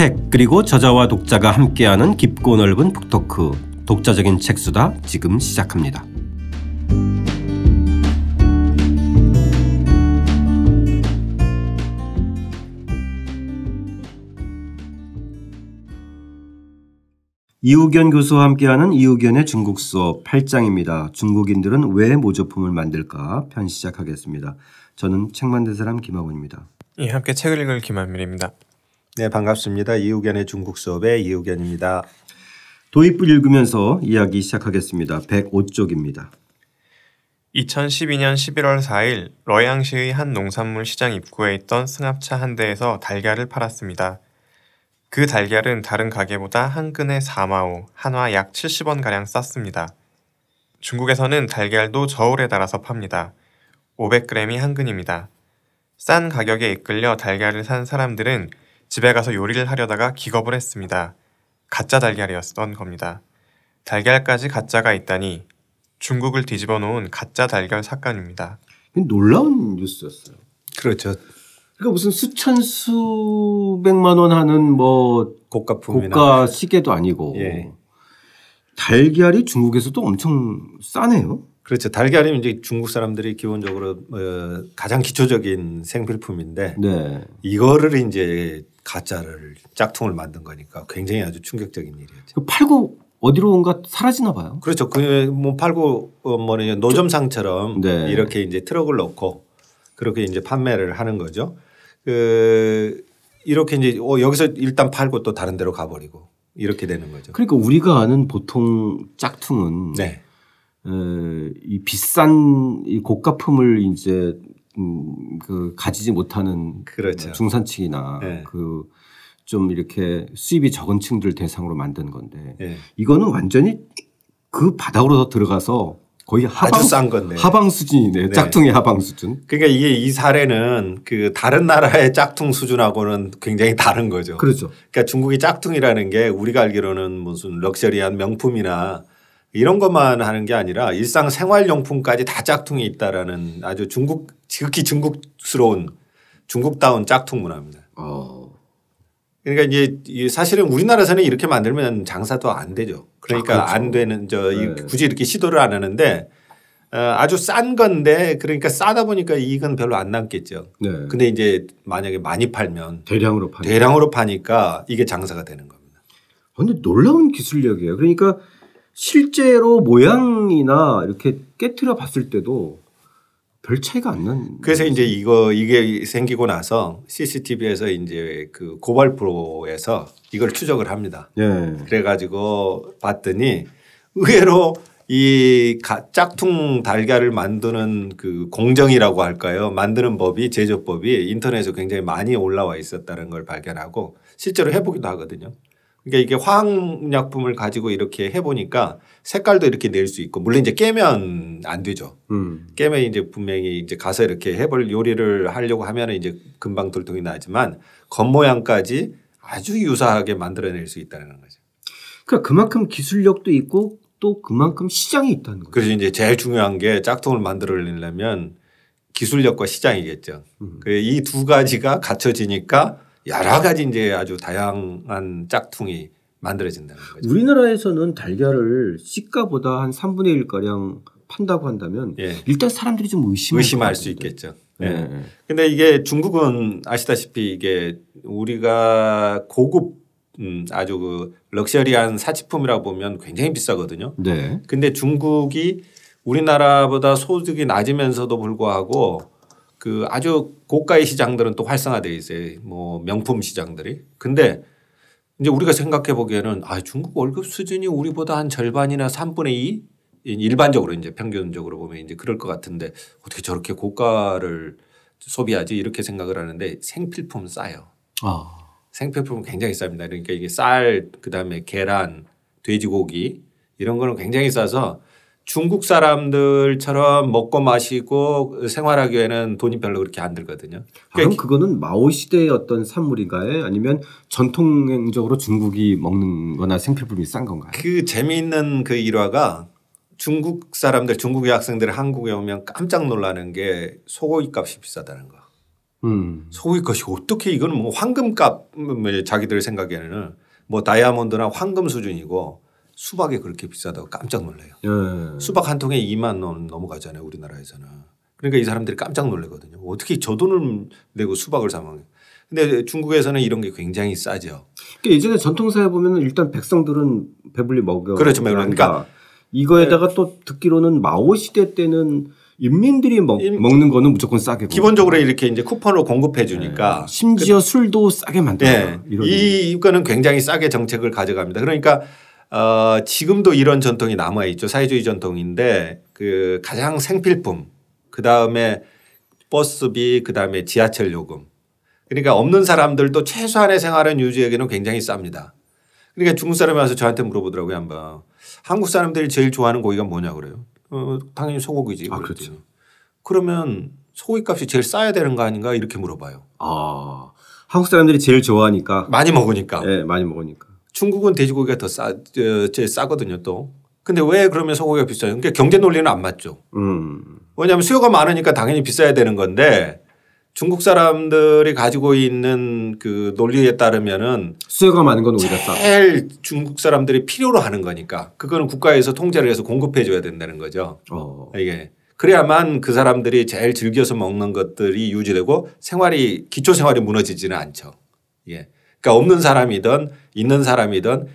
책 그리고 저자와 독자가 함께하는 깊고 넓은 북토크 독자적인 책수다 지금 시작합니다. 이우견 교수와 함께하는 이우견의 중국 수업 8장입니다. 중국인들은 왜 모조품을 만들까 편 시작하겠습니다. 저는 책 만든 사람 김학원입니다. 예, 함께 책을 읽을 김한밀입니다. 네, 반갑습니다. 이우견의 중국 수업의 이우견입니다. 도입부 읽으면서 이야기 시작하겠습니다. 105쪽입니다. 2012년 11월 4일 러양시의 한 농산물 시장 입구에 있던 승합차 한 대에서 달걀을 팔았습니다. 그 달걀은 다른 가게보다 한 근에 4마오, 한화 약 70원가량 쌌습니다. 중국에서는 달걀도 저울에 달아서 팝니다. 500g이 한 근입니다. 싼 가격에 이끌려 달걀을 산 사람들은 집에 가서 요리를 하려다가 기겁을 했습니다. 가짜 달걀이었던 겁니다. 달걀까지 가짜가 있다니 중국을 뒤집어 놓은 가짜 달걀 사건입니다. 놀라운 뉴스였어요. 그렇죠. 그러니까 무슨 수천 수백만 원 하는 뭐 고가품이나 고가 시계도 아니고 예. 달걀이 중국에서도 엄청 싸네요. 그렇죠. 달걀이 이제 중국 사람들이 기본적으로 어, 가장 기초적인 생필품인데 네. 이거를 이제 가짜를 짝퉁을 만든 거니까 굉장히 아주 충격적인 일이었죠. 그 팔고 어디로 온가 사라지나 봐요. 그렇죠. 그뭐 팔고 어, 뭐냐 노점상처럼 네. 이렇게 이제 트럭을 넣고 그렇게 이제 판매를 하는 거죠. 그 이렇게 이제 어, 여기서 일단 팔고 또 다른 데로 가버리고 이렇게 되는 거죠. 그러니까 우리가 아는 보통 짝퉁은 네. 에, 이 비싼 이 고가품을 이제 음, 그 가지지 못하는 그렇죠. 중산층이나 네. 그좀 이렇게 수입이 적은 층들 대상으로 만든 건데 예. 이거는 완전히 그 바닥으로 들어가서 거의 하방 아주 싼 건데. 하방 수준이네. 네. 짝퉁의 하방 수준. 그러니까 이게 이 사례는 그 다른 나라의 짝퉁 수준하고는 굉장히 다른 거죠. 그렇죠. 그러니까 중국이 짝퉁이라는 게 우리가 알기로는 무슨 럭셔리한 명품이나 이런 것만 하는 게 아니라 일상 생활용품까지 다 짝퉁이 있다라는 아주 중국 지극히 중국스러운 중국다운 짝퉁 문화입니다. 어. 그러니까 이제 이 사실은 우리나라에서는 이렇게 만들면 장사도 안 되죠. 그러니까 아, 그렇죠. 안 되는 저 이- 네. 굳이 이렇게 시도를 안 하는데 어, 아주 싼 건데 그러니까 싸다 보니까 이익은 별로 안 남겠죠. 네. 근데 이제 만약에 많이 팔면 대량으로 파는. 대량으로 파니까 이게 장사가 되는 겁니다. 근데 놀라운 기술력이에요. 그러니까 실제로 모양이나 이렇게 깨트려 봤을 때도 별 차이가 안 난. 그래서 이제 이거 이게 생기고 나서 CCTV에서 이제 그 고발 프로에서 이걸 추적을 합니다. 예. 그래가지고 봤더니 의외로 이 가- 짝퉁 달걀을 만드는 그 공정이라고 할까요? 만드는 법이 제조법이 인터넷에 굉장히 많이 올라와 있었다는 걸 발견하고 실제로 해보기도 하거든요. 그러니까 이게 화학약품을 가지고 이렇게 해보니까 색깔도 이렇게 낼 수 있고 물론 이제 깨면 안 되죠. 음. 깨면 이제 분명히 이제 가서 이렇게 해볼 요리를 하려고 하면은 이제 금방 들통이 나지만 겉모양까지 아주 유사하게 만들어낼 수 있다는 거죠. 그러니까 그만큼 기술력도 있고 또 그만큼 시장이 있다는 거죠. 그래서 이제 제일 중요한 게 짝퉁을 만들어내려면 기술력과 시장이겠죠. 음. 그이 두 가지가 갖춰지니까 여러 가지 이제 아주 다양한 짝퉁이 만들어진다는 거죠. 우리나라에서는 달걀을 시가보다 한 3분의 1 가량 판다고 한다면 예. 일단 사람들이 좀 의심할, 의심할 것 수. 있겠죠. 예. 네. 근데 이게 중국은 아시다시피 이게 우리가 고급 음 아주 그 럭셔리한 사치품이라 보면 굉장히 비싸거든요. 네. 근데 중국이 우리나라보다 소득이 낮으면서도 불구하고 그 아주 고가의 시장들은 또 활성화되어 있어요. 뭐 명품 시장들이. 근데 이제 우리가 생각해 보기에는 아 중국 월급 수준이 우리보다 한 절반이나 3분의 2 일반적으로 이제 평균적으로 보면 이제 그럴 것 같은데 어떻게 저렇게 고가를 소비하지 이렇게 생각을 하는데 생필품 싸요. 아. 생필품은 굉장히 쌉니다. 그러니까 이게 쌀, 그다음에 계란, 돼지고기 이런 거는 굉장히 싸서 중국 사람들처럼 먹고 마시고 생활하기에는 돈이 별로 그렇게 안 들거든요. 그럼 그러니까 그거는 마오 시대의 어떤 산물인가요? 아니면 전통적으로 중국이 먹는 거나 생필품이 싼 건가요? 그 재미있는 그 일화가 중국 사람들, 중국의 학생들 한국에 오면 깜짝 놀라는 게 소고기 값이 비싸다는 거. 음. 소고기 값이 어떻게 이거는 뭐 황금값 뭐 자기들 생각에는 뭐 다이아몬드나 황금 수준이고 수박이 그렇게 비싸다고 깜짝 놀래요. 예. 수박 한 통에 2만 원 넘어가잖아요. 우리나라에서는. 그러니까 이 사람들이 깜짝 놀래거든요. 어떻게 저 돈을 내고 수박을 사 먹는. 근데 중국에서는 이런 게 굉장히 싸죠. 그러니까 예전에 전통사에 보면 일단 백성들은 배불리 먹여. 그렇죠. 그러니까 이거에다가 또 듣기로는 마오 시대 때는 인민들이 먹, 인- 먹는 거는 무조건 싸게. 기본적으로 이렇게 이제 쿠폰으로 공급해 주니까 심지어 술도 싸게 만들어. 네. 이 이거는 굉장히 싸게 정책을 가져갑니다. 그러니까 어, 지금도 이런 전통이 남아 있죠. 사회주의 전통인데 그 가장 생필품 그 다음에 버스비 그 다음에 지하철 요금 그러니까 없는 사람들도 최소한의 생활은 유지하기는 굉장히 쌉니다. 그러니까 중국 사람이 와서 저한테 물어보더라고요 한번 한국 사람들이 제일 좋아하는 고기가 뭐냐 그래요. 어, 당연히 소고기지. 아. 그렇죠. 그러면 소고기 값이 제일 싸야 되는 거 아닌가 이렇게 물어봐요. 아 한국 사람들이 제일 좋아하니까. 많이 먹으니까. 예, 많이 먹으니까. 중국은 돼지고기가 더 싸, 저, 제일 싸거든요 또. 근데 왜 그러면 소고기가 비싸요? 그러니까 경제 논리는 안 맞죠. 음. 왜냐하면 수요가 많으니까 당연히 비싸야 되는 건데 중국 사람들이 가지고 있는 그 논리에 따르면은 수요가 많은 건 오히려 싸. 제일 중국 사람들이 필요로 하는 거니까 그거는 국가에서 통제를 해서 공급해 줘야 된다는 거죠. 어. 이게 그래야만 그 사람들이 제일 즐겨서 먹는 것들이 유지되고 생활이 기초 생활이 무너지지는 않죠. 예. 그러니까 없는 사람이든 있는 사람이든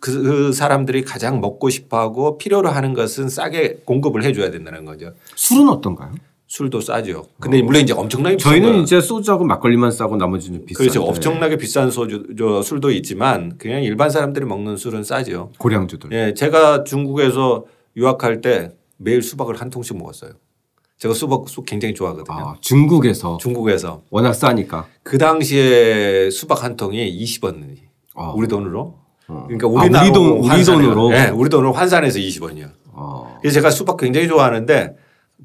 그, 그 사람들이 가장 먹고 싶어하고 필요로 하는 것은 싸게 공급을 해줘야 된다는 거죠. 술은 어떤가요? 술도 싸죠. 근데 물론 이제 엄청나게 비싼 저희는 건 이제 소주하고 막걸리만 싸고 나머지는 비싼. 그렇죠. 엄청나게 비싼 소주 저 술도 있지만 그냥 일반 사람들이 먹는 술은 싸죠. 고량주들. 예, 제가 중국에서 유학할 때 매일 수박을 한 통씩 먹었어요. 제가 수박 수 굉장히 좋아하거든요. 아, 중국에서 중국에서 워낙 싸니까. 그 당시에 수박 한 통이 20원이 어. 우리 돈으로. 어. 그러니까 아, 우리나라 우리 돈 우리 돈으로. 네, 우리 돈으로 환산해서 20원이요. 어. 그래서 제가 수박 굉장히 좋아하는데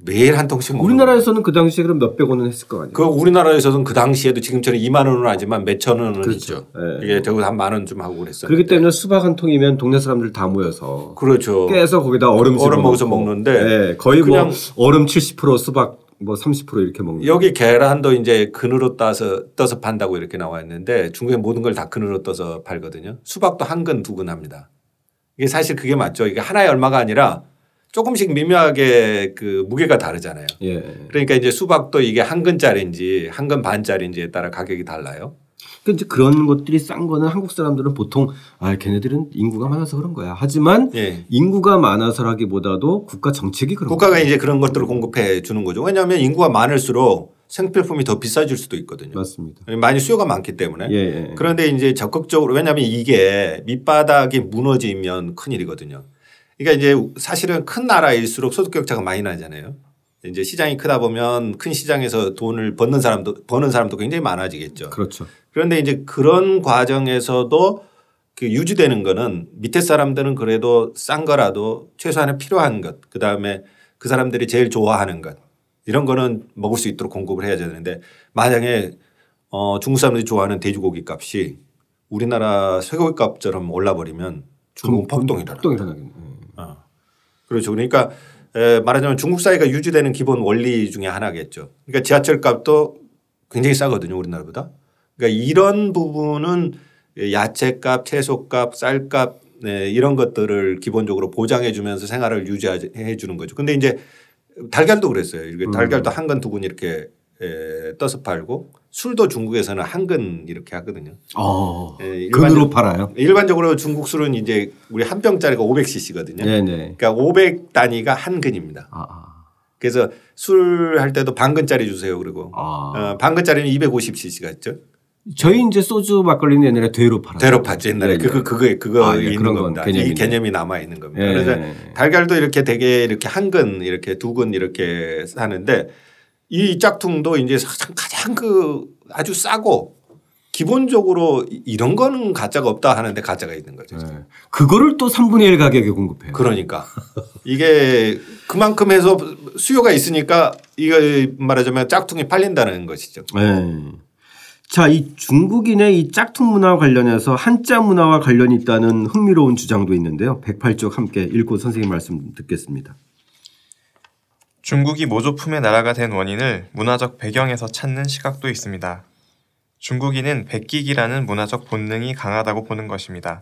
매일 한 통씩 먹는 우리나라에서는 그 당시에 그럼 몇백 원은 했을 거 아니에요. 그 우리나라에서는 그 당시에도 지금처럼 2만 원은 하지만 몇천 원은 그렇죠. 예. 이게 적어도 한 만 원 좀 하고 그랬어요. 그렇기 때문에 수박 한 통이면 동네 사람들 다 모여서 그렇죠. 깨서 거기다 얼음 얼음 먹어서. 먹는데 예, 거의 그냥 뭐 얼음 70% 수박 뭐 30% 이렇게 먹는. 여기 계란도 이제 근으로 따서 떠서 판다고 이렇게 나와 있는데 중국에 모든 걸 다 근으로 떠서 팔거든요. 수박도 한 근 두근 합니다. 이게 사실 그게 맞죠. 이게 하나에 얼마가 아니라 조금씩 미묘하게 그 무게가 다르잖아요. 예. 그러니까 이제 수박도 이게 한 근짜리인지 한 근 반짜리인지에 따라 가격이 달라요. 그 이제 그런 것들이 싼 거는 한국 사람들은 보통 아 걔네들은 인구가 많아서 그런 거야. 하지만 예. 인구가 많아서라기보다도 국가 정책이 그런 국가가 거예요. 이제 그런 것들을 공급해 주는 거죠. 왜냐하면 인구가 많을수록 생필품이 더 비싸질 수도 있거든요. 맞습니다. 많이 수요가 많기 때문에. 예, 예. 그런데 이제 적극적으로 왜냐하면 이게 밑바닥이 무너지면 큰 일이거든요. 그러니까 이제 사실은 큰 나라일수록 소득 격차가 많이 나잖아요. 이제 시장이 크다 보면 큰 시장에서 돈을 버는 사람도 버는 사람도 굉장히 많아지겠죠. 그렇죠. 그런데 이제 그런 과정에서도 그 유지되는 거는 밑에 사람들은 그래도 싼 거라도 최소한의 필요한 것, 그 다음에 그 사람들이 제일 좋아하는 것 이런 거는 먹을 수 있도록 공급을 해야 되는데 만약에 어 중국 사람들이 좋아하는 돼지고기 값이 우리나라 쇠고기 값처럼 올라버리면 중국은 폭동이 일어나. 폭동이 일어나겠네. 어. 그렇죠. 그러니까 에, 말하자면 중국 사회가 유지되는 기본 원리 중에 하나겠죠. 그러니까 지하철 값도 굉장히 싸거든요. 우리나라보다. 그러니까 이런 부분은 야채값, 채소값, 쌀값 네, 이런 것들을 기본적으로 보장해 주면서 생활을 유지해 주는 거죠. 근데 이제 달걀도 그랬어요. 이렇게 음. 달걀도 한 근 두근 이렇게 에, 떠서 팔고 술도 중국에서는 한근 이렇게 하거든요. 어. 예, 근으로 팔아요. 일반적으로 중국 술은 이제 우리 한 병짜리가 500cc거든요. 네, 네. 그러니까 500 단위가 한 근입니다. 아, 아. 그래서 술 할 때도 반 근짜리 주세요. 그리고 아. 어, 반 근짜리는 250cc가 있죠. 저희 이제 소주 막걸리는 옛날에 되로 팔아요. 대로 팠죠 옛날에 예, 그거 예. 그거 그거 아, 예, 있는 그런 건 겁니다. 개념이네. 이 개념이 남아 있는 겁니다. 예. 그래서 달걀도 이렇게 되게 이렇게 한 근 이렇게 두 근 이렇게 사는데 이 짝퉁도 이제 가장, 그 아주 싸고 기본적으로 이- 이런 거는 가짜가 없다 하는데 가짜가 있는 거죠. 네. 그거를 또 3분의 1 가격에 공급해요. 그러니까 이게 그만큼 해서 수요가 있으니까 이거 말하자면 짝퉁이 팔린다는 것이죠. 네. 자, 이 중국인의 이 짝퉁 문화와 관련해서 한자 문화와 관련이 있다는 흥미로운 주장도 있는데요. 108쪽 함께 읽고 선생님 말씀 듣겠습니다. 중국이 모조품의 나라가 된 원인을 문화적 배경에서 찾는 시각도 있습니다. 중국인은 베끼기라는 문화적 본능이 강하다고 보는 것입니다.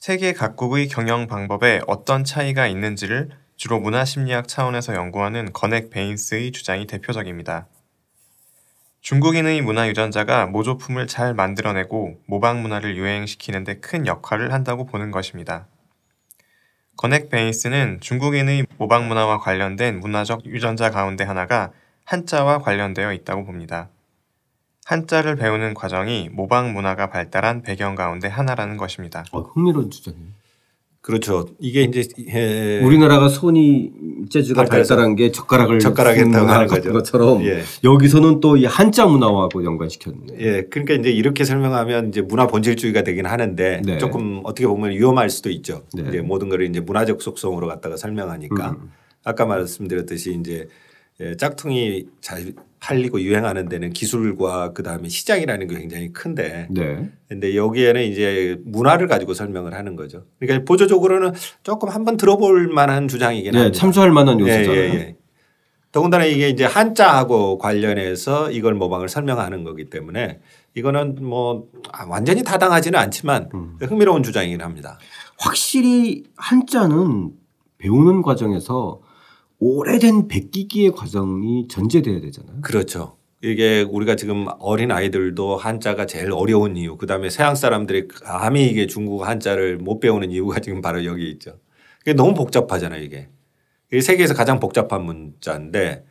세계 각국의 경영 방법에 어떤 차이가 있는지를 주로 문화 심리학 차원에서 연구하는 거넥 베인스의 주장이 대표적입니다. 중국인의 문화 유전자가 모조품을 잘 만들어내고 모방 문화를 유행시키는 데 큰 역할을 한다고 보는 것입니다. 거넥 베인스는 중국인의 모방 문화와 관련된 문화적 유전자 가운데 하나가 한자와 관련되어 있다고 봅니다. 한자를 배우는 과정이 모방 문화가 발달한 배경 가운데 하나라는 것입니다. 어, 흥미로운 주장이에요. 그렇죠. 이게 이제 예, 우리나라가 손이 재주가 발달해서 발달한 게 젓가락을 젓가락 했다고 하는 거죠. 것처럼 예. 여기서는 또 이 한자 문화하고 연관시켰네. 예, 그러니까 이제 이렇게 설명하면 이제 문화 본질주의가 되긴 하는데 네. 조금 어떻게 보면 위험할 수도 있죠. 네. 이제 모든 걸 이제 문화적 속성으로 갖다가 설명하니까 음. 아까 말씀드렸듯이 이제 예, 짝퉁이 잘 팔리고 유행하는 데는 기술과 그 다음에 시장이라는 게 굉장히 큰데 네. 근데 여기에는 이제 문화를 가지고 설명을 하는 거죠. 그러니까 보조적으로는 조금 한번 들어볼 만한 주장이긴 네, 합니다. 참조할 만한 예, 요소잖아요. 예, 예. 더군다나 이게 이제 한자하고 관련해서 이걸 모방을 설명하는 거기 때문에 이거는 뭐 아, 완전히 타당하지는 않지만 음. 흥미로운 주장이긴 합니다. 확실히 한자는 배우는 과정에서 오래된 베끼기의 과정이 전제돼야 되잖아요. 그렇죠. 이게 우리가 지금 어린 아이들도 한자가 제일 어려운 이유, 그 다음에 서양 사람들이 감히 이게 중국 한자를 못 배우는 이유가 지금 바로 여기 있죠. 이게 너무 복잡하잖아요, 이게. 이게 세계에서 가장 복잡한 문자인데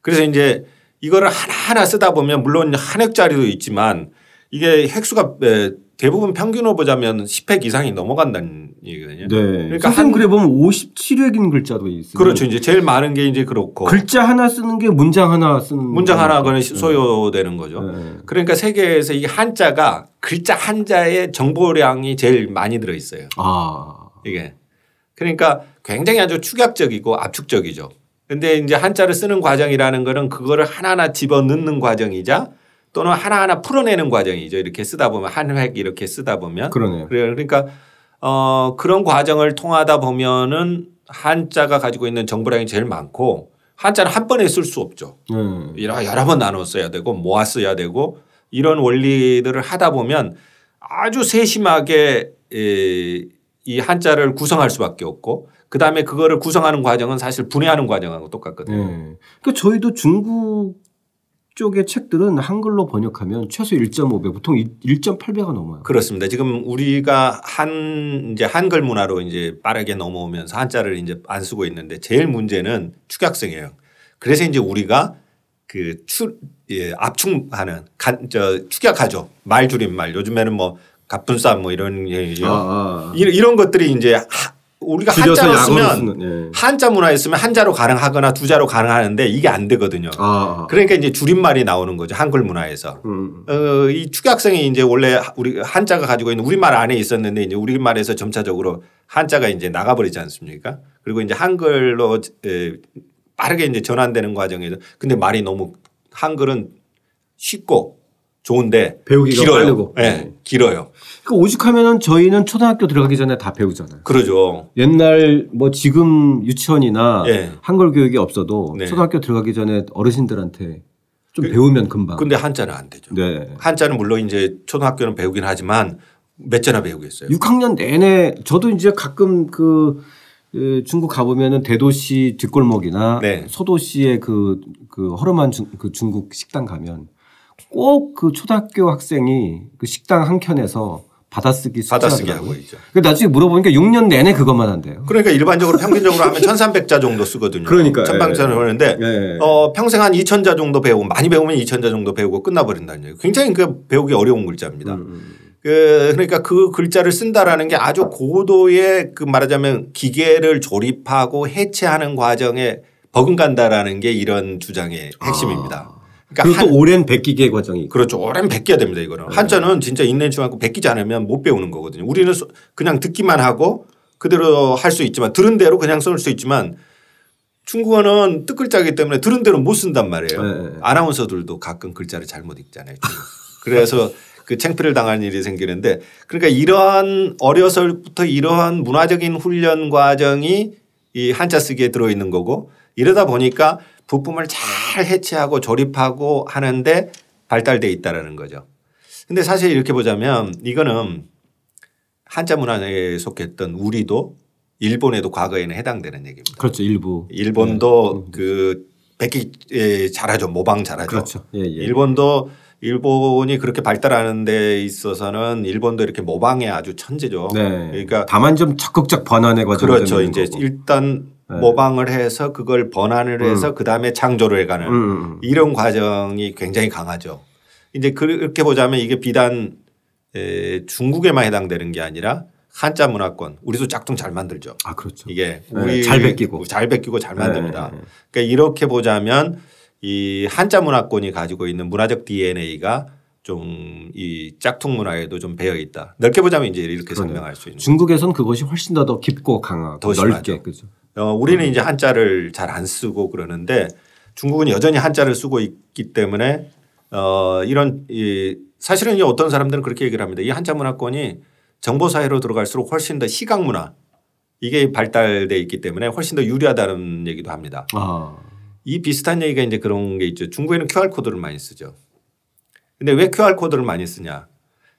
그래서 이제 이거를 하나하나 쓰다 보면 물론 한 획짜리도 있지만 이게 획수가 에, 대부분 평균으로 보자면 10획 이상이 넘어간다는 얘기거든요. 네. 그러니까 한- 그래 보면 57획인 글자도 있어요. 그렇죠. 이제 제일 많은 게 이제 그렇고 글자 하나 쓰는 게 문장 하나 쓰는 문장 하나가 거니까. 소요되는 거죠. 네. 그러니까 세계에서 이 한자가 글자 한자의 정보량이 제일 많이 들어 있어요. 아. 이게 그러니까 굉장히 아주 축약적이고 압축적이죠. 근데 이제 한자를 쓰는 과정이라는 거는 그거를 하나하나 집어 넣는 과정이자 또는 하나하나 풀어내는 과정이죠. 이렇게 쓰다 보면 한 획 이렇게 쓰다 보면 그러네요. 그래요. 그러니까 어 그런 과정을 통하다 보면은 한자가 가지고 있는 정보량이 제일 많고 한자는 한 번에 쓸 수 없죠. 네. 여러, 여러 번 나눠 써야 되고 모아 써야 되고 이런 원리들을 하다 보면 아주 세심하게 에, 이 한자를 구성할 수밖에 없고 그 다음에 그거를 구성하는 과정은 사실 분해하는 과정하고 똑같거든요. 네. 그러니까 저희도 중국 쪽의 책들은 한글로 번역하면 최소 1.5배, 보통 1.8배가 넘어요. 그렇습니다. 지금 우리가 한 이제 한글 문화로 이제 빠르게 넘어오면서 한자를 이제 안 쓰고 있는데 제일 문제는 축약성이에요. 그래서 이제 우리가 그 추, 예, 압축하는 간, 저 축약하죠. 말 줄임 말. 요즘에는 뭐 갑분싸 뭐 이런 얘기죠. 아, 이런, 이런 것들이 이제 하- 우리가 한자로 쓰면. 네. 한자 문화에 쓰면 한자로 가능하거나 두자로 가능하는데 이게 안 되거든요. 아, 그러니까 이제 줄임말이 나오는 거죠. 한글 문화에서. 음. 어, 이 축약성이 이제 원래 우리 한자가 가지고 있는 우리말 안에 있었는데 이제 우리말에서 점차적으로 한자가 이제 나가버리지 않습니까? 그리고 이제 한글로 에, 빠르게 이제 전환되는 과정에서 근데 말이 너무 한글은 쉽고 좋은데 배우기가 길어요. 빠르고. 예, 네. 길어요. 그러니까 오죽하면은 저희는 초등학교 들어가기 전에 다 배우잖아요. 그러죠. 옛날 뭐 지금 유치원이나 예. 한글 교육이 없어도 네. 초등학교 들어가기 전에 어르신들한테 좀 배우면 금방. 근데 한자는 안 되죠. 네. 한자는 물론 이제 초등학교는 배우긴 하지만 몇 자나 배우겠어요. 6학년 내내 저도 이제 가끔 그그 중국 가보면은 대도시 뒷골목이나 네. 소도시의 그, 그 허름한 중, 그 중국 식당 가면 꼭 그 초등학교 학생이 그 식당 한 켠에서 받아쓰기 받아쓰기. 하고 있죠. 그 나중에 물어보니까 6년 내내 그것만 한대요. 그러니까 일반적으로 평균적으로 하면 1300자 정도 쓰거든요. 그러니까요. 천방자를 하는데 예. 어, 평생 한 2000자 정도 배우고 많이 배우면 2000자 정도 배우고 끝나버린다는 얘기. 굉장히 그 배우기 어려운 글자입니다. 음, 그 그러니까 그 글자를 쓴다라는 게 아주 고도의 그 말하자면 기계를 조립하고 해체하는 과정에 버금간다라는 게 이런 주장의 핵심입니다. 그리고 그러니까 한, 또 오랜 베끼기의 과정이. 그렇죠. 오랜 베껴야 됩니다. 이거는 한자는 진짜 있는 중하고 베끼지 않으면 못 배우는 거거든요. 우리는 소- 그냥 듣기만 하고 그대로 할 수 있지만 들은 대로 그냥 쓸 수 있지만 중국어는 뜻 글자이기 때문에 들은 대로 못 쓴단 말이에요. 네, 네. 아나운서들도 가끔 글자를 잘못 읽잖아요. 그래서 그 챙피를 당하는 일이 생기는데 그러니까 이러한 어려서부터 이러한 문화적인 훈련 과정이 이 한자 쓰기에 들어있는 거고 이러다 보니까 부품을 잘 해체하고 조립하고 하는데 발달돼 있다라는 거죠. 근데 사실 이렇게 보자면 이거는 한자 문화에 속했던 우리도 일본에도 과거에는 해당되는 얘기입니다. 그렇죠. 일부. 일본도 그 백기 예, 잘하죠. 모방 잘하죠. 그렇죠. 예, 예. 일본도 일본이 그렇게 발달하는 데 있어서는 일본도 이렇게 모방에 아주 천재죠. 네. 그러니까 다만 좀 적극적 번안해 가지고 그렇죠. 이제 일단 네. 모방을 해서 그걸 번안을 해서 그 다음에 창조를 해가는 음, 음. 이런 과정이 굉장히 강하죠. 이제 그렇게 보자면 이게 비단 에, 중국에만 해당되는 게 아니라 한자 문화권 우리도 짝퉁 잘 만들죠. 아 그렇죠. 이게 네, 우리 잘 베끼고. 잘 베끼고 잘 만듭니다. 네, 네. 그러니까 이렇게 보자면 이 한자 문화권이 가지고 있는 문화적 DNA가 좀 이 짝퉁 문화에도 좀 배어 있다. 넓게 보자면 이제 이렇게 그러네요. 설명할 수 있는. 중국에선 그것이 훨씬 더, 더 깊고 강하고 더 넓게. 그죠. 어, 우리는 이제 한자를 잘 안 쓰고 그러는데 중국은 여전히 한자를 쓰고 있기 때문에 어, 이런 이 사실은 이 어떤 사람들은 그렇게 얘기를 합니다. 이 한자 문화권이 정보 사회로 들어갈수록 훨씬 더 시각 문화 이게 발달돼 있기 때문에 훨씬 더 유리하다는 얘기도 합니다. 아 이 비슷한 얘기가 이제 그런 게 있죠. 중국에는 QR 코드를 많이 쓰죠. 근데 왜 QR 코드를 많이 쓰냐?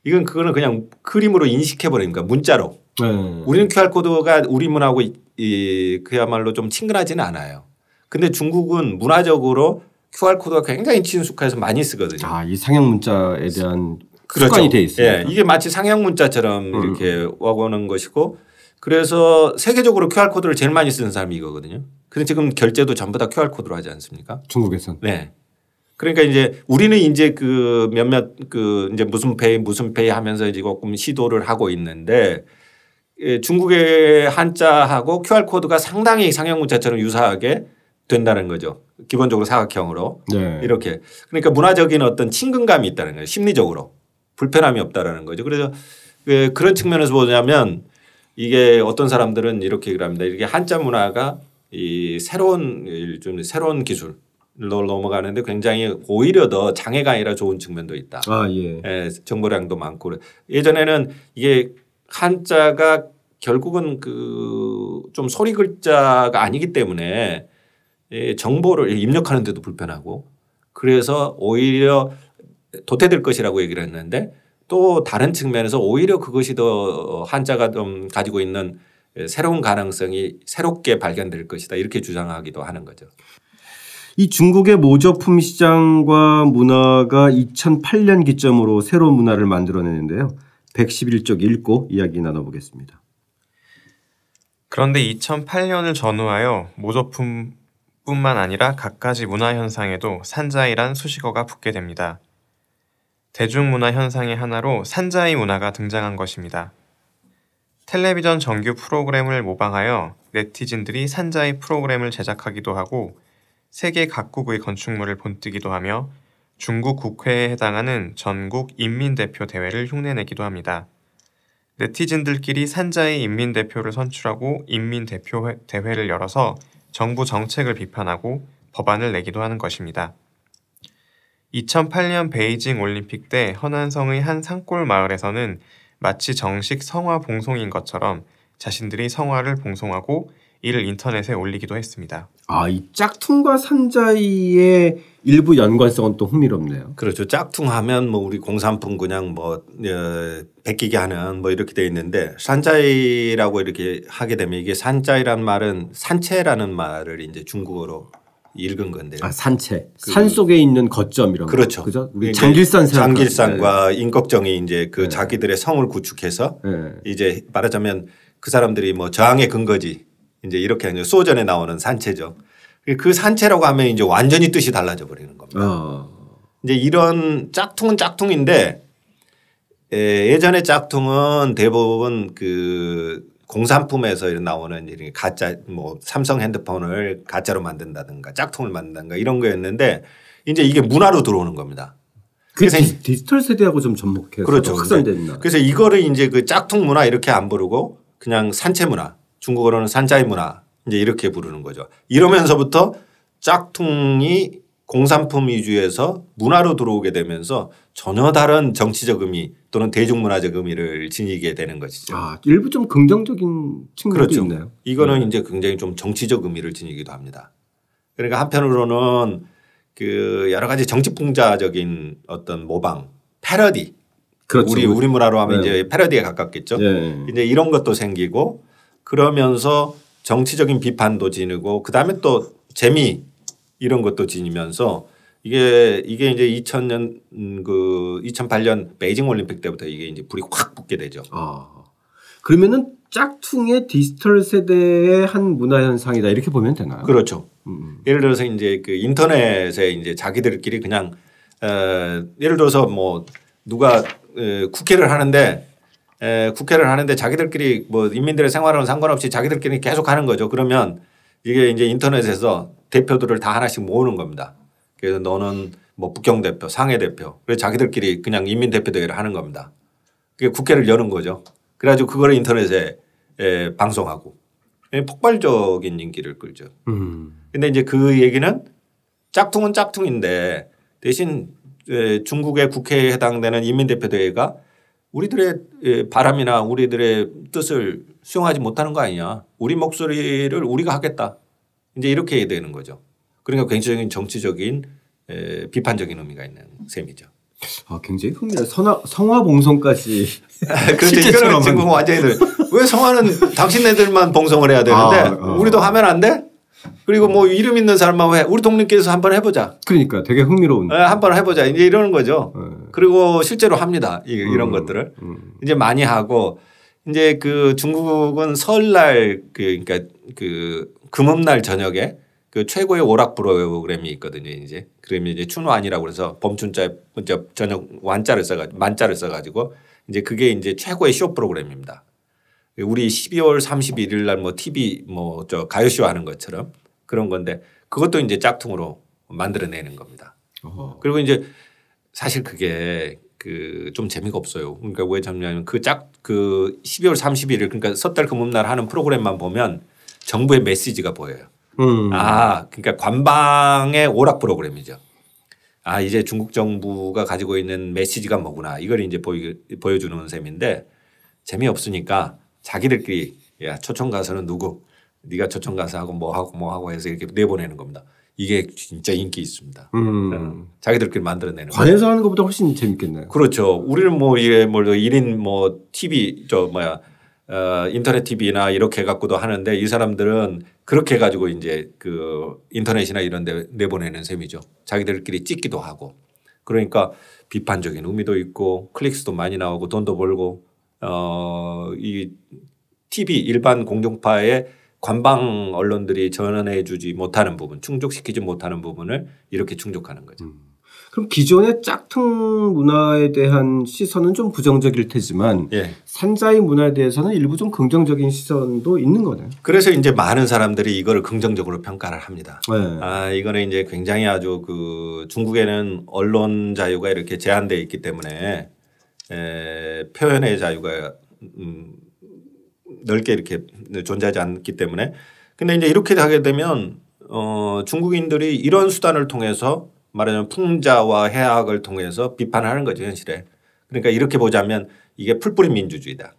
이건 그거는 그냥 그림으로 인식해 버리니까 문자로. 네. 우리는 QR 코드가 우리 문화하고 이, 이 그야말로 좀 친근하지는 않아요. 근데 중국은 문화적으로 QR 코드가 굉장히 친숙해서 많이 쓰거든요. 아 이 상형 문자에 대한 그렇죠. 습관이 돼 있습니다. 예, 이게 마치 상형 문자처럼 음. 이렇게 와닿는 것이고 그래서 세계적으로 QR 코드를 제일 많이 쓰는 사람이 이거거든요. 근데 지금 결제도 전부 다 QR 코드로 하지 않습니까? 중국에선 네. 그러니까 이제 우리는 이제 그 몇몇 그 이제 무슨 페이 무슨 페이 하면서 이제 조금 시도를 하고 있는데 예, 중국의 한자하고 QR 코드가 상당히 상형 문자처럼 유사하게 된다는 거죠. 기본적으로 사각형으로 네. 이렇게 그러니까 문화적인 어떤 친근감이 있다는 거예요. 심리적으로 불편함이 없다라는 거죠. 그래서 그 그런 측면에서 보자면 이게 어떤 사람들은 이렇게 얘기를 합니다. 이게 한자 문화가 이 새로운 좀 새로운 기술로 넘어가는데 굉장히 오히려 더 장애가 아니라 좋은 측면도 있다. 아 예. 예, 정보량도 많고. 예전에는 이게 한자가 결국은 그 좀 소리 글자가 아니기 때문에 예, 정보를 입력하는데도 불편하고 그래서 오히려 도태될 것이라고 얘기를 했는데 또 다른 측면에서 오히려 그것이 더 한자가 좀 가지고 있는 새로운 가능성이 새롭게 발견될 것이다 이렇게 주장하기도 하는 거죠. 이 중국의 모조품 시장과 문화가 2008년 기점으로 새로운 문화를 만들어내는데요. 111쪽 읽고 이야기 나눠보겠습니다. 그런데 2008년을 전후하여 모조품뿐만 아니라 갖가지 문화 현상에도 산자이란 수식어가 붙게 됩니다. 대중문화 현상의 하나로 산자이 문화가 등장한 것입니다. 텔레비전 정규 프로그램을 모방하여 네티즌들이 산자이 프로그램을 제작하기도 하고 세계 각국의 건축물을 본뜨기도 하며 중국 국회에 해당하는 전국 인민대표 대회를 흉내내기도 합니다. 네티즌들끼리 산자의 인민대표를 선출하고 인민대표 회- 대회를 열어서 정부 정책을 비판하고 법안을 내기도 하는 것입니다. 2008년 베이징 올림픽 때 허난성의 한 산골 마을에서는 마치 정식 성화 봉송인 것처럼 자신들이 성화를 봉송하고 이를 인터넷에 올리기도 했습니다. 아, 이 짝퉁과 산자이의 일부 연관성은 또 흥미롭네요. 그렇죠. 짝퉁하면 뭐 우리 공산품 그냥 뭐 어, 베끼게 하는 뭐 이렇게 돼 있는데 산자이라고 이렇게 하게 되면 이게 산자이란 말은 산채라는 말을 이제 중국어로 읽은 건데요. 아, 산채. 산 속에 있는 거점 이런 거. 그 그렇죠. 그죠? 우리 장길산 장길산과 인걱정이 이제 그 네. 자기들의 성을 구축해서 네. 네. 이제 말하자면 그 사람들이 뭐 저항의 근거지 이제 이렇게 하는 소전에 나오는 산채죠. 그 산채라고 하면 이제 완전히 뜻이 달라져 버리는 겁니다. 어. 이제 이런 짝퉁은 짝퉁인데 에, 예전에 짝퉁은 대부분 그 공산품에서 이런 나오는 이런 가짜 뭐 삼성 핸드폰을 가짜로 만든다든가 짝퉁을 만든다든가 이런 거였는데 이제 이게 문화로 들어오는 겁니다. 그 그래서 디, 디지털 세대하고 좀 접목해서 그렇죠. 확산됐나. 그래서 이거를 이제 그 짝퉁 문화 이렇게 안 부르고 그냥 산채 문화 중국어로는 산자이 문화 이제 이렇게 부르는 거죠. 이러면서부터 짝퉁이 공산품 위주에서 문화로 들어오게 되면서 전혀 다른 정치적 의미 또는 대중문화적 의미를 지니게 되는 것이죠. 아, 일부 좀 긍정적인 측면도 그렇죠. 있나요? 이거는 네. 이제 굉장히 좀 정치적 의미를 지니기도 합니다. 그러니까 한편으로는 그 여러 가지 정치풍자적인 어떤 모방, 패러디. 그렇죠. 우리 우리 문화로 하면 네. 이제 패러디에 가깝겠죠. 예. 이제 이런 것도 생기고 그러면서 정치적인 비판도 지니고 그다음에 또 재미 이런 것도 지니면서 이게 이게 이제 2000년 음, 그 2008년 베이징 올림픽 때부터 이게 이제 불이 확 붙게 되죠. 아. 그러면은 짝퉁의 디지털 세대의 한 문화 현상이다 이렇게 보면 되나요? 그렇죠. 음. 예를 들어서 이제 그 인터넷에 이제 자기들끼리 그냥 어 예를 들어서 뭐 누가 에, 국회를 하는데 에, 국회를 하는데 자기들끼리 뭐 인민들의 생활하고는 상관없이 자기들끼리 계속 하는 거죠. 그러면 이게 이제 인터넷에서 대표들을 다 하나씩 모으는 겁니다. 그래서 너는 뭐 북경 대표, 상해 대표, 그래서 자기들끼리 그냥 인민 대표 대회를 하는 겁니다. 그게 국회를 여는 거죠. 그래가지고 그거를 인터넷에 에, 방송하고 예, 폭발적인 인기를 끌죠. 음. 근데 이제 그 얘기는 짝퉁은 짝퉁인데 대신 에, 중국의 국회에 해당되는 인민대표대회가 우리들의 에, 바람이나 우리들의 뜻을 수용하지 못하는 거 아니냐. 우리 목소리를 우리가 하겠다. 이제 이렇게 되는 거죠. 그러니까 굉장히 정치적인 에, 비판적인 의미가 있는 셈이죠. 아 굉장히 흥미로워. 성화 성화 봉송까지. 그렇죠. 이거는 지금 완전히 왜 성화는 당신네들만 봉송을 해야 되는데 아, 아. 우리도 하면 안 돼? 그리고 뭐 이름 있는 사람만 해. 우리 동님께서 한번 해보자. 그러니까 되게 흥미로운. 예, 한번 해보자. 이제 이러는 거죠. 예. 그리고 실제로 합니다. 이- 이런 것들을 음. 이제 많이 하고 이제 그 중국은 설날 그 그러니까 그 금음날 저녁에 그 최고의 오락 프로그램이 있거든요. 이제 그러면 이제 춘완이라고 그래서 범춘자 저 저녁 완자를 써가지고 만자를 써가지고 이제 그게 이제 최고의 쇼 프로그램입니다. 우리 12월 31일 날 뭐 TV 뭐 저 가요쇼 하는 것처럼 그런 건데 그것도 이제 짝퉁으로 만들어내는 겁니다. 어. 그리고 이제 사실 그게 그 좀 재미가 없어요. 그러니까 왜 잡냐면 그 짝 그 12월 31일 그러니까 섣달 금음날 하는 프로그램만 보면 정부의 메시지가 보여요. 음. 아, 그러니까 관방의 오락 프로그램이죠. 아, 이제 중국 정부가 가지고 있는 메시지가 뭐구나. 이걸 이제 보이, 보여주는 셈인데 재미없으니까 자기들끼리 야, 초청 가수는 누구? 네가 초청 가수하고 뭐 하고 뭐 하고 해서 이렇게 내보내는 겁니다. 이게 진짜 인기 있습니다. 음. 자기들끼리 만들어내는 거. 관에서 하는 것보다 훨씬 재밌겠네요. 그렇죠. 우리는 뭐 이게 뭐 1인 뭐 TV 저 뭐야 어 인터넷 TV나 이렇게 해 갖고도 하는데 이 사람들은 그렇게 해 가지고 이제 그 인터넷이나 이런 데 내보내는 셈이죠. 자기들끼리 찍기도 하고. 그러니까 비판적인 의미도 있고 클릭수도 많이 나오고 돈도 벌고 어이 TV 일반 공중파의 관방 언론들이 전환해 주지 못하는 부분, 충족시키지 못하는 부분을 이렇게 충족하는 거죠. 그럼 기존의 짝퉁 문화에 대한 시선은 좀 부정적일 테지만 예. 산자의 문화에 대해서는 일부 좀 긍정적인 시선도 있는 거네요. 그래서 이제 많은 사람들이 이거를 긍정적으로 평가를 합니다. 네. 아, 이거는 이제 굉장히 아주 그 중국에는 언론 자유가 이렇게 제한되어 있기 때문에 에, 표현의 자유가 음, 넓게 이렇게 존재하지 않기 때문에 근데 이제 이렇게 하게 되면 어, 중국인들이 이런 수단을 통해서 말하자면 풍자와 해악을 통해서 비판하는 거죠 현실에. 그러니까 이렇게 보자면 이게 풀뿌리 민주주의다.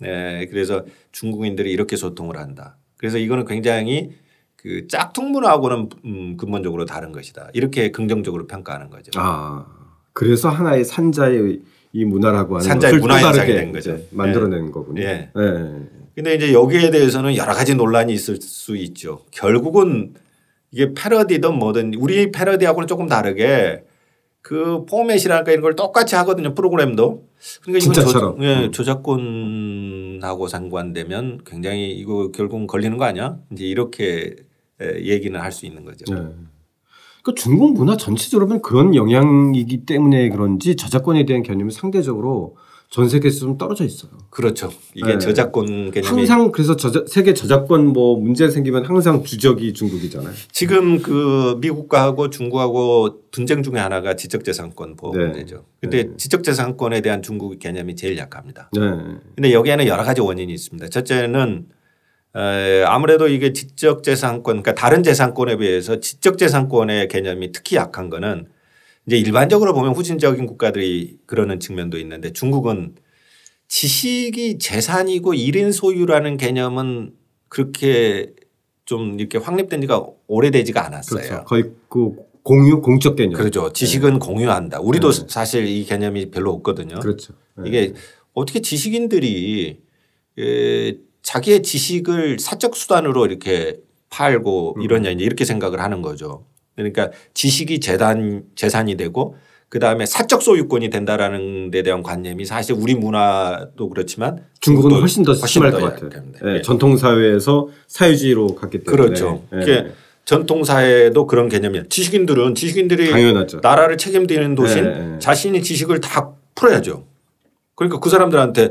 네, 그래서 중국인들이 이렇게 소통을 한다. 그래서 이거는 굉장히 그 짝퉁 문화하고는 음, 근본적으로 다른 것이다. 이렇게 긍정적으로 평가하는 거죠. 아 그래서 하나의 산자의 이 문화라고 하는 산자의 문화 현상이 된 거죠. 이제 만들어내는 거군요. 예. 네. 근데 이제 여기에 대해서는 여러 가지 논란이 있을 수 있죠. 결국은 이게 패러디든 뭐든 우리 패러디하고는 조금 다르게 그 포맷이랄까 이런 걸 똑같이 하거든요. 프로그램도. 그러니까 이건 진짜처럼. 저, 예, 음. 저작권하고 상관되면 굉장히 이거 결국은 걸리는 거 아니야? 이제 이렇게 에, 얘기는 할 수 있는 거죠. 네. 그 중국 문화 전체적으로 보면 그런 영향이기 때문에 그런지 저작권에 대한 개념이 상대적으로 전 세계에서 좀 떨어져 있어요. 그렇죠. 이게 네. 저작권 개념이 항상 그래서 저자, 세계 저작권 뭐 문제 생기면 항상 주적이 중국이잖아요. 지금 그 미국하고 중국하고 분쟁 중에 하나가 지적재산권 보호 네. 문제죠. 근데 지적재산권에 대한 중국 개념이 제일 약합니다. 네. 근데 여기에는 여러 가지 원인이 있습니다. 첫째는 에, 아무래도 이게 지적재산권, 그러니까 다른 재산권에 비해서 지적재산권의 개념이 특히 약한 거는 이제 일반적으로 보면 후진적인 국가들이 그러는 측면도 있는데 중국은 지식이 재산이고 일인 소유라는 개념은 그렇게 좀 이렇게 확립된 지가 오래되지가 않았어요. 그렇죠. 거의 그 공유 공적 개념. 그렇죠. 지식은 공유한다. 우리도 네. 사실 이 개념이 별로 없거든요. 그렇죠. 네. 이게 어떻게 지식인들이 에, 자기의 지식을 사적 수단으로 이렇게 팔고 음. 이러냐 이제 이렇게 생각을 하는 거죠. 그러니까 지식이 재단 재산이 되고 그 다음에 사적 소유권이 된다라는 데 대한 관념이 사실 우리 문화도 그렇지만 중국은 훨씬 더 훨씬 심할 더것 같아요. 약합니다. 예, 예. 전통 사회에서 사회주의로 갔기 때문에 그렇죠. 예, 이게 전통 사회도 그런 개념이에요. 지식인들은 지식인들이 당연하죠. 나라를 책임지는 도신 네, 네. 자신이 지식을 다 풀어야죠. 그러니까 그 사람들한테 예,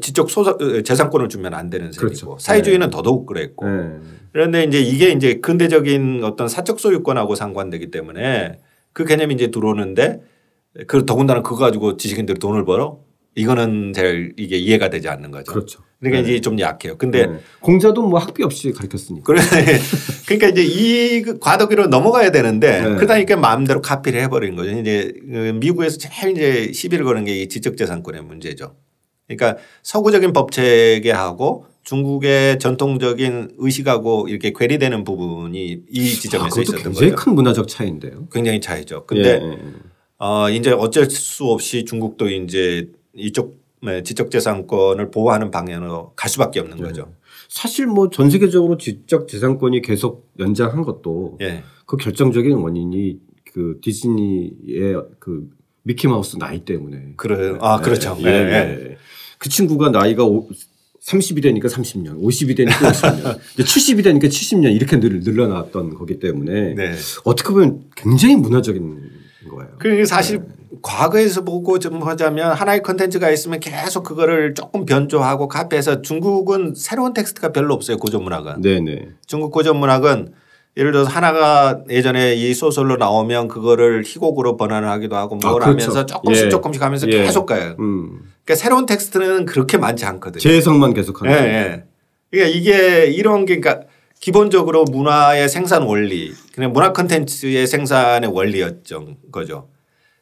지적 소사 예, 재산권을 주면 안 되는 셈이고 그렇죠. 사회주의는 더더욱 그랬고 예. 그런데 이제 이게 이제 근대적인 어떤 사적 소유권하고 상관되기 때문에 그 개념이 이제 들어오는데 그 더군다나 그거 가지고 지식인들이 돈을 벌어 이거는 잘 이게 이해가 되지 않는 거죠. 그렇죠. 그러니까 네. 이제 좀 약해요. 근데 네. 공자도 뭐 학비 없이 가르쳤으니까. 그래 그러니까 이제 이그 과도기로 넘어가야 되는데 네. 그러다니까 마음대로 카피를 해버리는 거죠. 이제 그 미국에서 제일 이제 시비를 거는 게 이 지적재산권의 문제죠. 그러니까 서구적인 법 체계하고 중국의 전통적인 의식하고 이렇게 괴리되는 부분이 이 아, 지점에서 그것도 있었던 굉장히 거죠. 큰 문화적 차이인데요. 굉장히 차이죠. 근데 예, 예. 어 이제 어쩔 수 없이 중국도 이제 이쪽 네, 지적재산권을 보호하는 방향으로 갈 수밖에 없는 거죠. 사실 뭐 전 세계적으로 지적 재산권이 계속 연장한 것도 예. 그 결정적인 원인이 그 디즈니의 그 미키 마우스 나이 때문에. 그래요. 아 그렇죠. 예, 예, 예. 예. 그 친구가 나이가 오, 30이 되니까 30년, 50이 되니까 50년, 이제 70이 되니까 70년 이렇게 늘, 늘어났던 거기 때문에 네. 어떻게 보면 굉장히 문화적인 거예요. 그러니까 사실 과거에서 보고 좀 하자면 하나의 컨텐츠가 있으면 계속 그거를 조금 변조하고 카피해서 중국은 새로운 텍스트가 별로 없어요 고전 문학은 네네. 중국 고전 문학은 예를 들어서 하나가 예전에 이 소설로 나오면 그거를 희곡으로 번안을 하기도 하고 뭘 아, 그렇죠. 하면서 조금씩 예. 조금씩 하면서 예. 계속 가요. 음. 그러니까 새로운 텍스트는 그렇게 많지 않거든요. 재해석만 계속하는. 예, 예. 그러니까 이게 이런 게 그러니까 기본적으로 문화의 생산 원리, 그냥 문화 콘텐츠의 생산의 원리였던 거죠.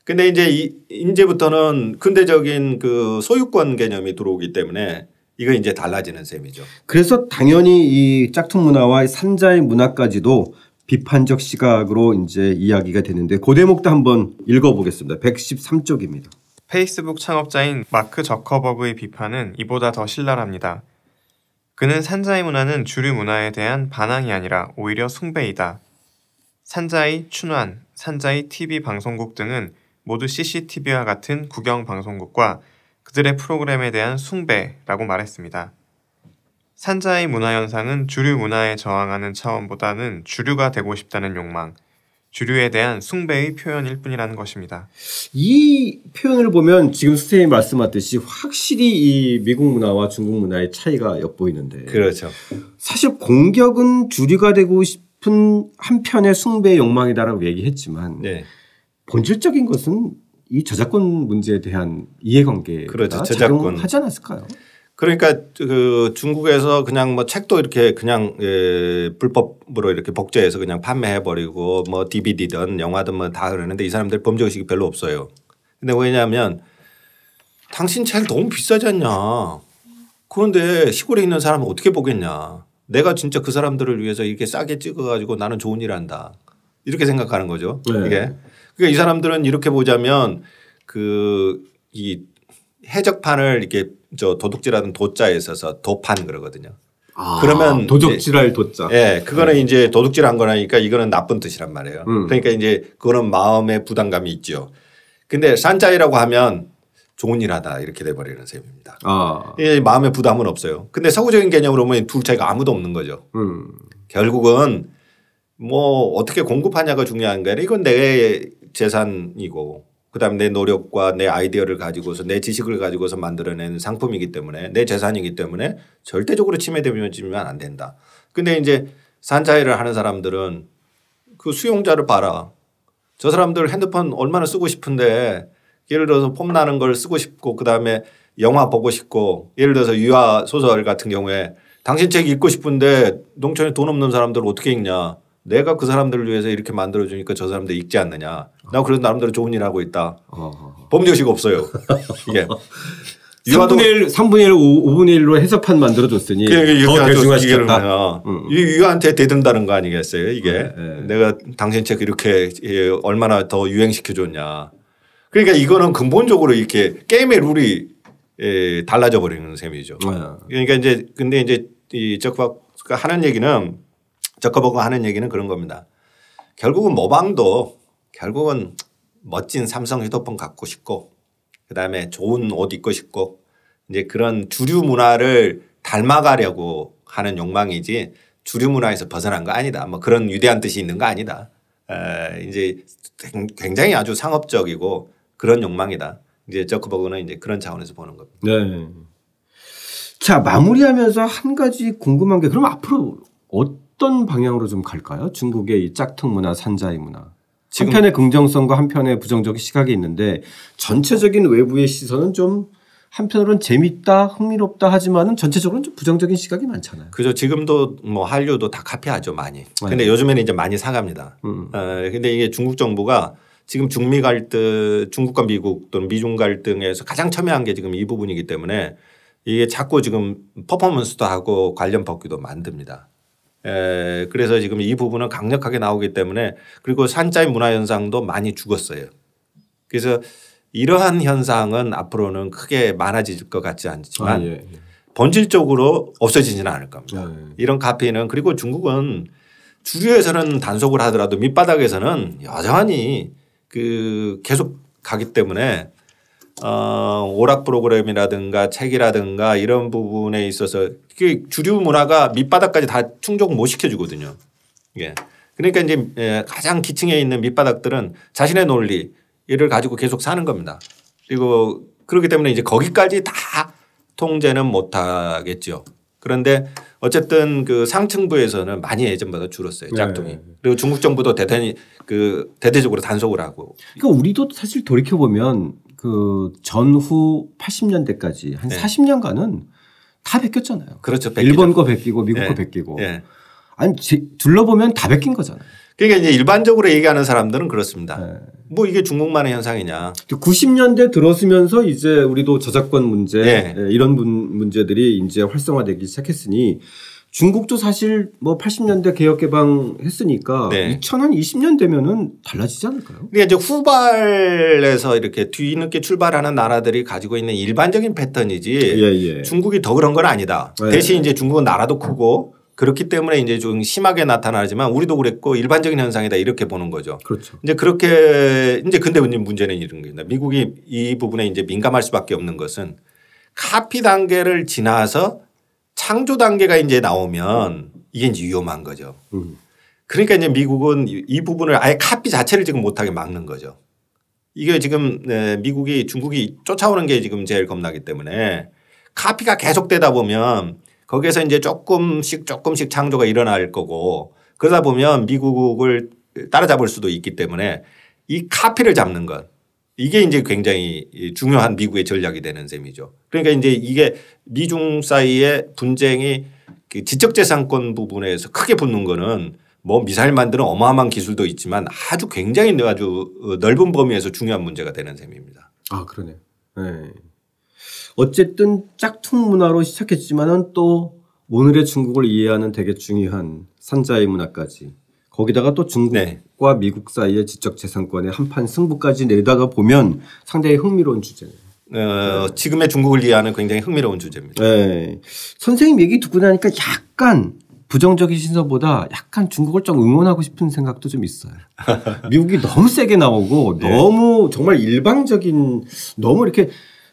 근데 이제 이, 이제부터는 근대적인 그 소유권 개념이 들어오기 때문에 이거 이제 달라지는 셈이죠. 그래서 당연히 이 짝퉁 문화와 산자의 문화까지도 비판적 시각으로 이제 이야기가 되는데 그 대목도 한번 읽어보겠습니다. 113쪽입니다. 페이스북 창업자인 마크 저커버그의 비판은 이보다 더 신랄합니다. 그는 산자의 문화는 주류 문화에 대한 반항이 아니라 오히려 숭배이다. 산자의 춘환, 산자의 TV 방송국 등은 모두 CCTV와 같은 국영 방송국과 그들의 프로그램에 대한 숭배라고 말했습니다. 산자의 문화 현상은 주류 문화에 저항하는 차원보다는 주류가 되고 싶다는 욕망, 주류에 대한 숭배의 표현일 뿐이라는 것입니다. 이 표현을 보면 지금 선생님이 말씀하듯이 확실히 이 미국 문화와 중국 문화의 차이가 엿보이는데 그렇죠. 사실 공격은 주류가 되고 싶은 한편의 숭배의 욕망이다라고 얘기했지만 네. 본질적인 것은 이 저작권 문제에 대한 이해관계가 그렇죠. 저작권. 하지 않았을까요? 그러니까 그 중국에서 그냥 뭐 책도 이렇게 그냥 예, 불법으로 이렇게 복제해서 그냥 판매해 버리고 뭐 DVD든 영화든 뭐 다 그러는데 이 사람들 범죄 의식이 별로 없어요. 근데 왜냐하면 당신 책 너무 비싸지 않냐. 그런데 시골에 있는 사람은 어떻게 보겠냐. 내가 진짜 그 사람들을 위해서 이렇게 싸게 찍어가지고 나는 좋은 일 한다. 이렇게 생각하는 거죠. 네. 이게. 그러니까 이 사람들은 이렇게 보자면 그이 해적판을 이렇게 저 도둑질하는 도자에 있어서 도판 그러거든요. 그러면 도적질할 도자. 예, 그거는 이제 도둑질한 거라니까 이거는 나쁜 뜻이란 말이에요. 음. 그러니까 이제 그거는 마음의 부담감이 있죠. 근데 산자이라고 하면 좋은 일 하다 이렇게 돼버리는 셈입니다. 아, 예, 마음의 부담은 없어요. 근데 서구적인 개념으로 보면 둘 차이가 아무도 없는 거죠. 음, 결국은 뭐 어떻게 공급하냐가 중요한 게 아니라 이건 내 재산이고 그다음에 내 노력과 내 아이디어를 가지고서 내 지식을 가지고서 만들어낸 상품이기 때문에 내 재산이기 때문에 절대적으로 침해되면 안 된다. 근데 이제 산자회를 하는 사람들은 그 수용자를 봐라. 저 사람들 핸드폰 얼마나 쓰고 싶은데 예를 들어서 폼 나는 걸 쓰고 싶고 그다음에 영화 보고 싶고 예를 들어서 유아 소설 같은 경우에 당신 책 읽고 싶은데 농촌에 돈 없는 사람들 어떻게 읽냐. 내가 그 사람들을 위해서 이렇게 만들어 주니까 저 사람들 읽지 않느냐. 나 그래도 나름대로 좋은 일 하고 있다. 어, 범죄의식 없어요. 이게. 유아동 3분의 1, 3분의 1, 5, 분의 1로 해석판 만들어줬으니 더 대중화시켰다. 음. 유한테 대든다는 거 아니겠어요 이게 네. 내가 당신 책 이렇게 예, 얼마나 더 유행시켜줬냐. 그러니까 이거는 근본적으로 이렇게 게임의 룰이 예, 달라져 버리는 셈이죠. 네. 그러니까 이제 근데 이제 이 저커버가 하는 얘기는 저커버가 하는 얘기는 그런 겁니다. 결국은 모방도 결국은 멋진 삼성 휴대폰 갖고 싶고 그다음에 좋은 옷 입고 싶고 이제 그런 주류 문화를 닮아가려고 하는 욕망이지 주류 문화에서 벗어난 거 아니다. 뭐 그런 위대한 뜻이 있는 거 아니다. 에 이제 굉장히 아주 상업적이고 그런 욕망이다. 이제 저커버그는 이제 그런 차원에서 보는 겁니다. 네. 자 마무리하면서 한 가지 궁금한 게 그럼 앞으로 어 떤 방향으로 좀 갈까요? 중국의 이 짝퉁 문화, 산자의 문화. 한편의 긍정성과 한편의 부정적인 시각이 있는데 전체적인 외부의 시선은 좀 한편으로는 재밌다, 흥미롭다 하지만은 전체적으로는 좀 부정적인 시각이 많잖아요. 그죠. 지금도 뭐 한류도 다 카피하죠 많이. 근데 네. 요즘에는 이제 많이 사갑니다. 음. 어, 근데 이게 중국 정부가 지금 중미 갈등, 중국과 미국 또는 미중 갈등에서 가장 첨예한 게 지금 이 부분이기 때문에 이게 자꾸 지금 퍼포먼스도 하고 관련 법규도 만듭니다. 에, 그래서 지금 이 부분은 강력하게 나오기 때문에 그리고 산자의 문화 현상도 많이 죽었어요. 그래서 이러한 현상은 앞으로는 크게 많아질 것 같지 않지만 아, 예. 본질적으로 없어지지는 않을 겁니다. 네. 이런 카피는 그리고 중국은 주류에서는 단속을 하더라도 밑바닥에서는 여전히 그 계속 가기 때문에 어 오락 프로그램이라든가 책이라든가 이런 부분에 있어서 그 주류 문화가 밑바닥까지 다 충족 못 시켜주거든요. 예. 그러니까 이제 예, 가장 기층에 있는 밑바닥들은 자신의 논리를 가지고 계속 사는 겁니다. 그리고 그렇기 때문에 이제 거기까지 다 통제는 못 하겠죠. 그런데 어쨌든 그 상층부에서는 많이 예전보다 줄었어요. 짝퉁이. 네. 그리고 중국 정부도 대단히 그 대대적으로 단속을 하고 그러니까 우리도 사실 돌이켜 보면 그 전후 80년대까지 한 네. 40년간은 다 베꼈잖아요. 그렇죠. 일본 거 베끼고 미국 예. 거 베끼고. 예. 아니 제- 둘러보면 다 베낀 거잖아요. 그러니까 이제 일반적으로 얘기하는 사람들은 그렇습니다. 네. 뭐 이게 중국만의 현상이냐. 90년대 들어서면서 이제 우리도 저작권 문제 예. 예, 이런 문, 문제들이 이제 활성화되기 시작했으니 중국도 사실 뭐 80년대 개혁 개방 했으니까 네. 2020년 되면은 달라지지 않을까요? 그러니까 이제 후발에서 이렇게 뒤늦게 출발하는 나라들이 가지고 있는 일반적인 패턴이지 예. 중국이 더 그런 건 아니다. 네. 대신 이제 중국은 나라도 크고 그렇기 때문에 이제 좀 심하게 나타나지만 우리도 그랬고 일반적인 현상이다 이렇게 보는 거죠. 그렇죠. 이제 그렇게 이제 근데 문제는 이런 겁니다. 미국이 이 부분에 이제 민감할 수밖에 없는 것은 카피 단계를 지나서 창조 단계가 이제 나오면 이게 이제 위험한 거죠. 음. 그러니까 이제 미국은 이- 이 부분을 아예 카피 자체를 지금 못하게 막는 거죠. 이게 지금 네, 미국이 중국이 쫓아오는 게 지금 제일 겁나기 때문에 카피가 계속되다 보면 거기에서 이제 조금씩 조금씩 창조가 일어날 거고 그러다 보면 미국을 따라잡을 수도 있기 때문에 이 카피를 잡는 것 이게 이제 굉장히 중요한 미국의 전략이 되는 셈이죠. 그러니까 이제 이게 미중 사이의 분쟁이 그 지적재산권 부분에서 크게 붙는 거는 뭐 미사일 만드는 어마어마한 기술도 있지만 아주 굉장히 아주 넓은 범위에서 중요한 문제가 되는 셈입니다. 아 그러네. 네. 어쨌든 짝퉁 문화로 시작했지만은 또 오늘의 중국을 이해하는 되게 중요한 산자의 문화까지 거기다가 또 중국과 네. 미국 사이의 지적 재산권의 한판 승부까지 내다가 보면 상당히 흥미로운 주제네요. 어, 지금의 중국을 이해하는 굉장히 흥미로운 주제입니다. 네. 선생님 얘기 듣고 나니까 약간 부정적인 시선보다 약간 중국을 좀 응원하고 싶은 생각도 좀 있어요. 미국이 너무 세게 나오고 네. 너무 정말 일방적인 너무 이렇게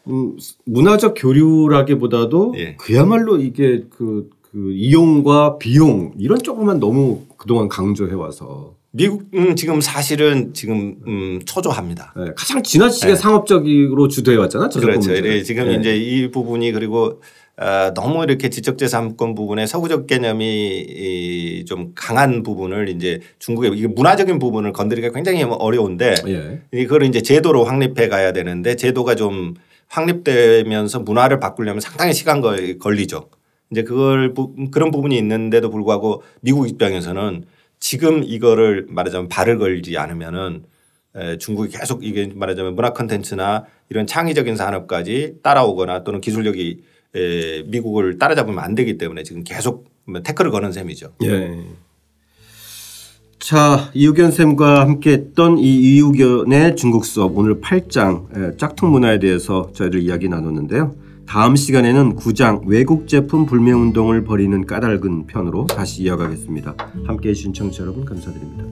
음, 문화적 교류라기보다도 예. 그야말로 이게 그, 그 이용과 비용 이런 쪽으로만 너무 그동안 강조해 와서 미국은 지금 사실은 지금 음, 초조합니다. 네, 가장 지나치게 네. 상업적으로 주도해 왔잖아. 저작권 그렇죠. 예, 지금 네. 이제 이 부분이 그리고 어, 너무 이렇게 지적재산권 부분에 서구적 개념이 이, 좀 강한 부분을 이제 중국의 이게 문화적인 부분을 건드리기가 굉장히 어려운데 예. 이거를 이제 제도로 확립해 가야 되는데 제도가 좀 확립되면서 문화를 바꾸려면 상당히 시간 걸- 걸리죠. 이제 그걸 부- 그런 부분이 있는데도 불구하고 미국 입장에서는 지금 이거를 말하자면 발을 걸지 않으면은 에, 중국이 계속 이게 말하자면 문화 콘텐츠나 이런 창의적인 산업까지 따라오거나 또는 기술력이 에, 미국을 따라잡으면 안 되기 때문에 지금 계속 뭐 태클을 거는 셈이죠. 예. 자, 이우견 쌤과 함께 했던 이 이우견의 중국 수업 오늘 8장 예, 짝퉁 문화에 대해서 저희들 이야기 나눴는데요. 다음 시간에는 구장 외국 제품 불매운동을 벌이는 까닭은 편으로 다시 이어가겠습니다. 함께해 주신 청취자 여러분 감사드립니다.